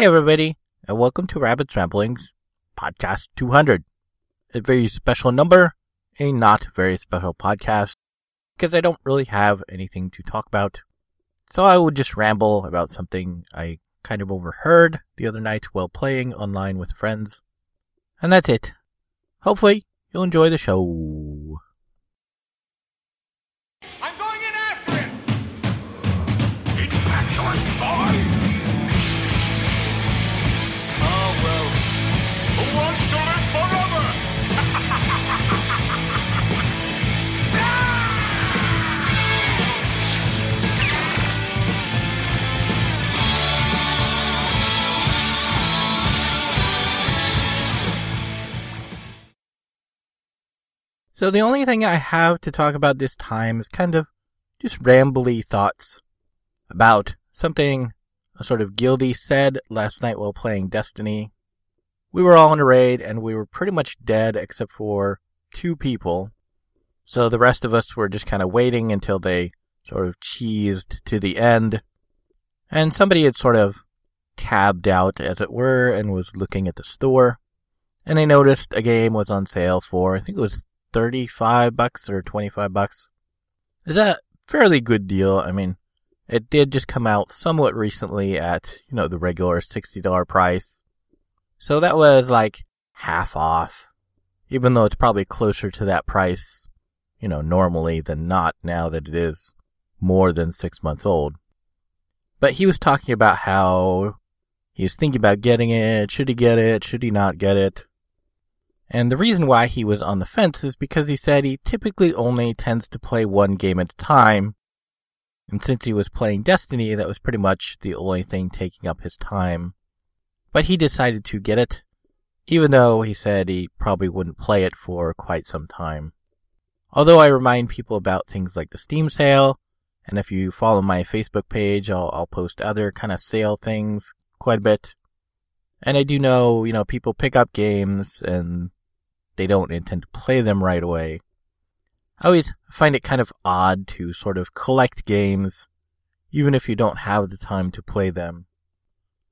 Hey, everybody, and welcome to Rabbit's Ramblings, podcast 200. A very special number, a not very special podcast, because I don't really have anything to talk about. So I would just ramble about something I kind of overheard the other night while playing online with friends. And that's it. Hopefully, you'll enjoy the show. I'm going in after him! Catch boy! So the only thing I have to talk about this time is kind of just rambly thoughts about something a sort of guilty said last night while playing Destiny. We were all in a raid and we were pretty much dead except for two people. So the rest of us were just kind of waiting until they sort of cheesed to the end. And somebody had sort of tabbed out, as it were, and was looking at the store. And they noticed a game was on sale for, I think it was 35 bucks or 25 bucks. Is a fairly good deal. I mean, it did just come out somewhat recently at, you know, the regular $60 price. So that was like half off. Even though it's probably closer to that price, you know, normally than not now that it is more than six months old. But he was talking about how he was thinking about getting it. Should he get it? Should he not get it? And the reason why he was on the fence is because he said he typically only tends to play one game at a time. And since he was playing Destiny, that was pretty much the only thing taking up his time. But he decided to get it, even though he said he probably wouldn't play it for quite some time. Although I remind people about things like the Steam sale, and if you follow my Facebook page, I'll, I'll post other kind of sale things quite a bit. And I do know, you know, people pick up games and they don't intend to play them right away. I always find it kind of odd to sort of collect games, even if you don't have the time to play them.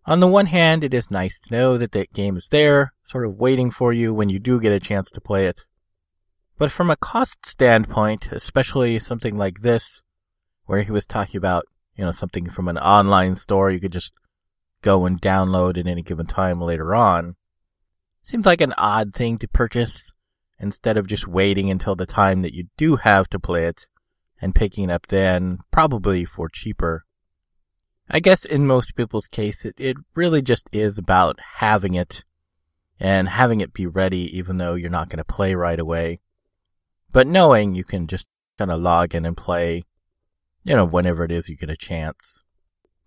On the one hand, it is nice to know that that game is there, sort of waiting for you when you do get a chance to play it. But from a cost standpoint, especially something like this, where he was talking about, you know, something from an online store you could just go and download at any given time later on, seems like an odd thing to purchase instead of just waiting until the time that you do have to play it and picking it up then, probably for cheaper. I guess in most people's case, it, it really just is about having it and having it be ready even though you're not going to play right away. But knowing you can just kind of log in and play, you know, whenever it is you get a chance.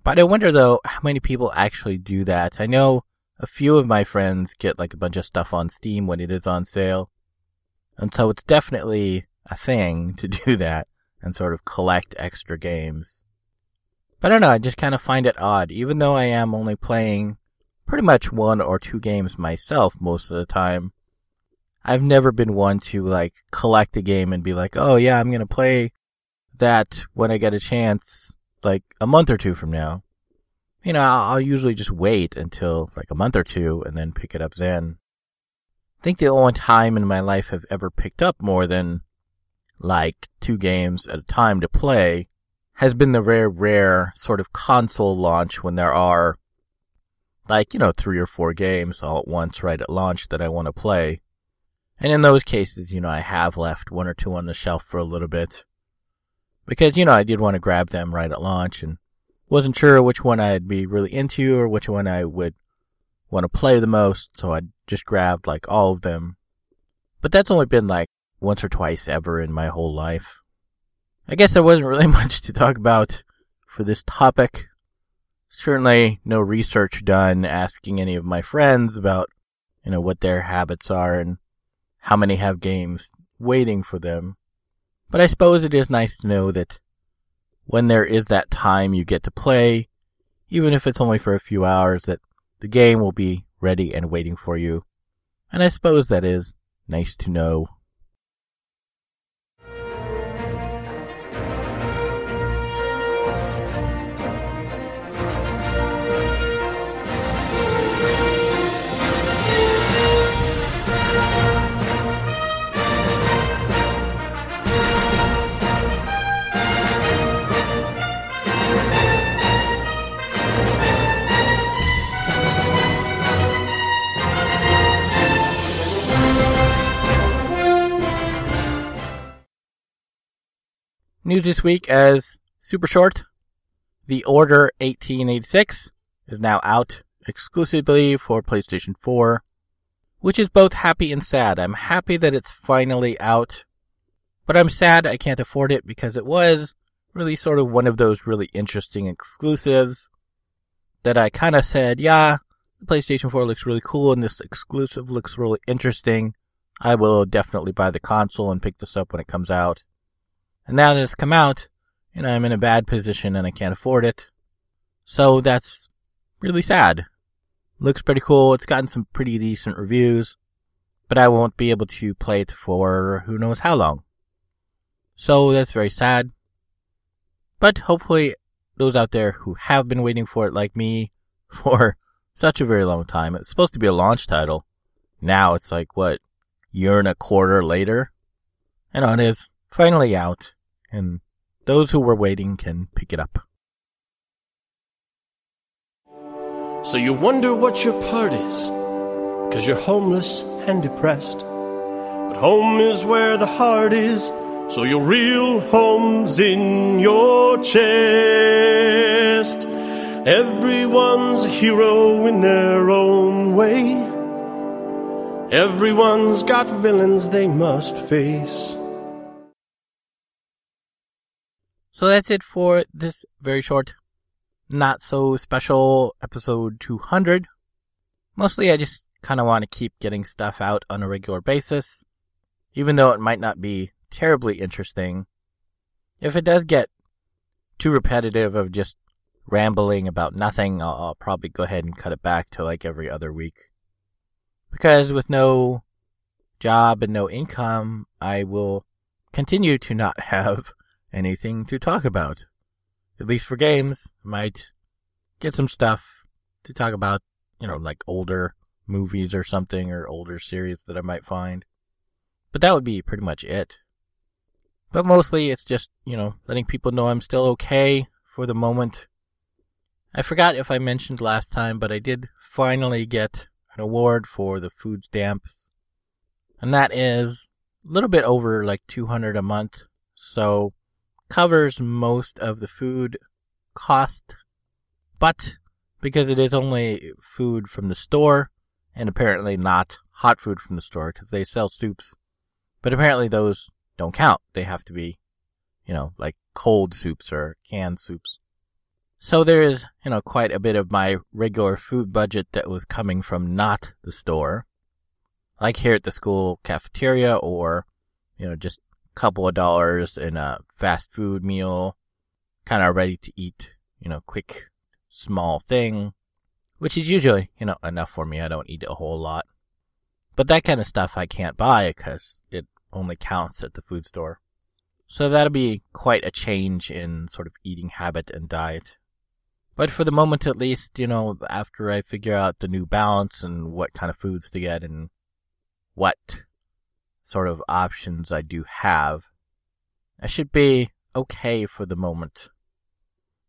But I wonder though, how many people actually do that? I know a few of my friends get like a bunch of stuff on Steam when it is on sale. And so it's definitely a thing to do that and sort of collect extra games. But I don't know, I just kind of find it odd, even though I am only playing pretty much one or two games myself most of the time. I've never been one to like collect a game and be like, oh yeah, I'm gonna play that when I get a chance, like a month or two from now. You know, I'll, usually just wait until like a month or two and then pick it up then. I think the only time in my life I've ever picked up more than like two games at a time to play has been the rare, rare sort of console launch when there are like, you know, three or four games all at once right at launch that I want to play. And in those cases, you know, I have left one or two on the shelf for a little bit. Because, you know, I did want to grab them right at launch and wasn't sure which one I'd be really into or which one I would want to play the most, so I just grabbed like all of them. But that's only been like once or twice ever in my whole life. I guess there wasn't really much to talk about for this topic. Certainly no research done asking any of my friends about, you know, what their habits are and how many have games waiting for them. But I suppose it is nice to know that when there is that time you get to play, even if it's only for a few hours, that the game will be ready and waiting for you. And I suppose that is nice to know. News this week as super short. The Order 1886 is now out exclusively for PlayStation 4, which is both happy and sad. I'm happy that it's finally out, but I'm sad I can't afford it because it was really sort of one of those really interesting exclusives that I kind of said, yeah, the PlayStation 4 looks really cool and this exclusive looks really interesting. I will definitely buy the console and pick this up when it comes out. And now that it's come out, and I'm in a bad position and I can't afford it. So that's really sad. Looks pretty cool. It's gotten some pretty decent reviews, but I won't be able to play it for who knows how long. So that's very sad. But hopefully those out there who have been waiting for it like me for such a very long time. It's supposed to be a launch title. Now it's like what year and a quarter later. I know it is finally out and those who were waiting can pick it up. So you wonder what your part is, cause you're homeless and depressed. But home is where the heart is, so your real home's in your chest. Everyone's a hero in their own way. Everyone's got villains they must face. So that's it for this very short, not so special episode 200. Mostly I just kind of want to keep getting stuff out on a regular basis, even though it might not be terribly interesting. If it does get too repetitive of just rambling about nothing, I'll, I'll probably go ahead and cut it back to like every other week. Because with no job and no income, I will continue to not have anything to talk about. At least for games, might get some stuff to talk about, you know, like older movies or something or older series that I might find. But that would be pretty much it. But mostly it's just, you know, letting people know I'm still okay for the moment. I forgot if I mentioned last time, but I did finally get an award for the food stamps. And that is a little bit over like 200 a month. So covers most of the food cost, but because it is only food from the store, and apparently not hot food from the store because they sell soups, but apparently those don't count. They have to be, you know, like cold soups or canned soups. So there is, you know, quite a bit of my regular food budget that was coming from not the store, like here at the school cafeteria or, you know, just couple of dollars in a fast food meal, kind of ready to eat, you know, quick, small thing, which is usually, you know, enough for me. I don't eat a whole lot. But that kind of stuff I can't buy because it only counts at the food store. So that'll be quite a change in sort of eating habit and diet. But for the moment at least, you know, after I figure out the new balance and what kind of foods to get and what sort of options I do have, I should be okay for the moment.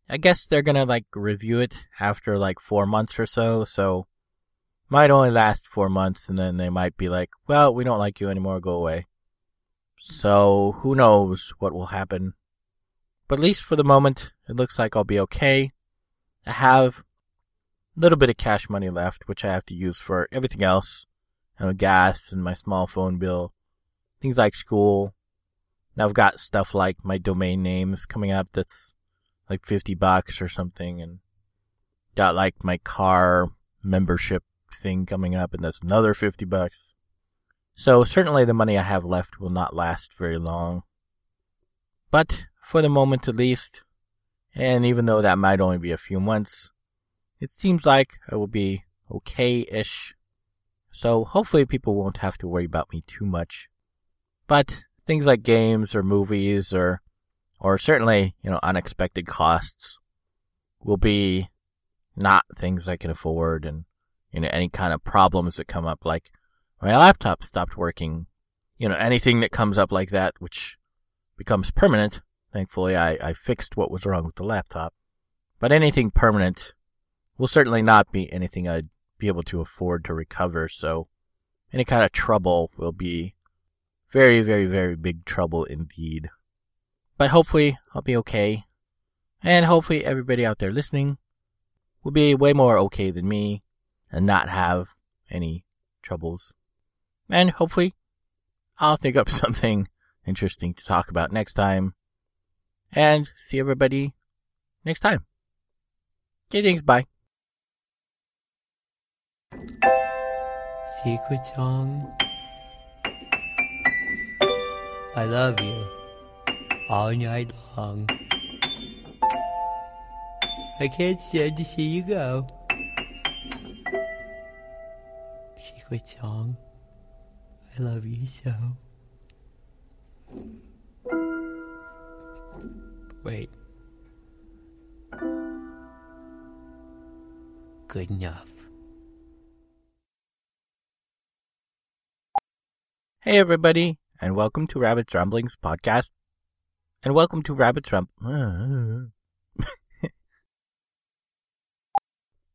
I guess they're gonna like review it after like four months or so, so might only last four months and then they might be like, well, we don't like you anymore, go away. So who knows what will happen. But at least for the moment, it looks like I'll be okay. I have a little bit of cash money left, which I have to use for everything else. You know, gas and my small phone bill things like school. Now I've got stuff like my domain names coming up that's like 50 bucks or something and got like my car membership thing coming up and that's another 50 bucks. So certainly the money I have left will not last very long. But for the moment at least, and even though that might only be a few months, it seems like I will be okay-ish. So hopefully people won't have to worry about me too much. But things like games or movies or or certainly, you know, unexpected costs will be not things I can afford and you know any kind of problems that come up like my laptop stopped working. You know, anything that comes up like that which becomes permanent. Thankfully I, I fixed what was wrong with the laptop. But anything permanent will certainly not be anything I'd be able to afford to recover, so any kind of trouble will be very, very, very big trouble indeed. But hopefully I'll be okay. And hopefully everybody out there listening will be way more okay than me and not have any troubles. And hopefully I'll think up something interesting to talk about next time. And see everybody next time. Okay, thanks. Bye. Secret song. I love you all night long. I can't stand to see you go. Secret song. I love you so. Wait. Good enough. Hey everybody, and welcome to Rabbit's Ramblings podcast. And welcome to Rabbit's Ram.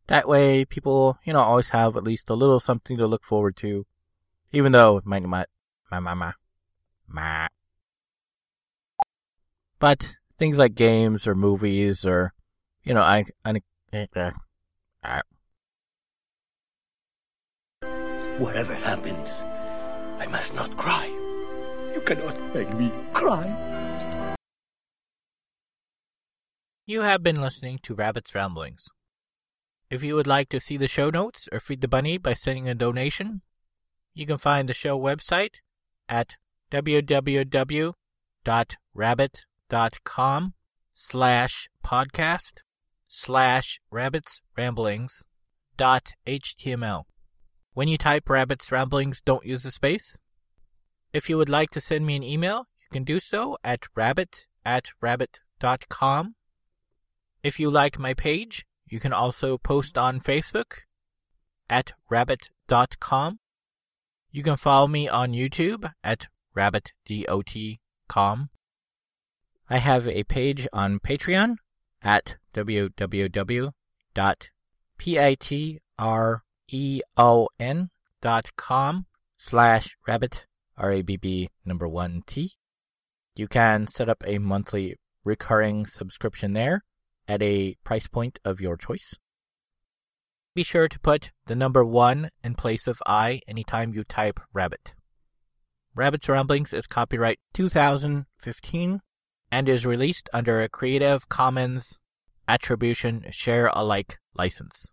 that way, people, you know, always have at least a little something to look forward to, even though it might not, ma ma ma, ma. But things like games or movies or, you know, I, I, uh, uh, Whatever happens, I must not cry. You cannot make me cry. You have been listening to Rabbit's Ramblings. If you would like to see the show notes or feed the bunny by sending a donation, you can find the show website at www.rabbit.com slash podcast slash rabbits ramblings dot html. When you type rabbits ramblings, don't use a space. If you would like to send me an email, you can do so at rabbit at rabbit.com. If you like my page, you can also post on Facebook at rabbit.com. You can follow me on YouTube at rabbitdot.com. I have a page on Patreon at www.patreon.com slash rabbit, R-A-B-B number one T. You can set up a monthly recurring subscription there at a price point of your choice. Be sure to put the number one in place of I anytime you type rabbit. Rabbit's Ramblings is copyright 2015 and is released under a Creative Commons Attribution Share Alike license.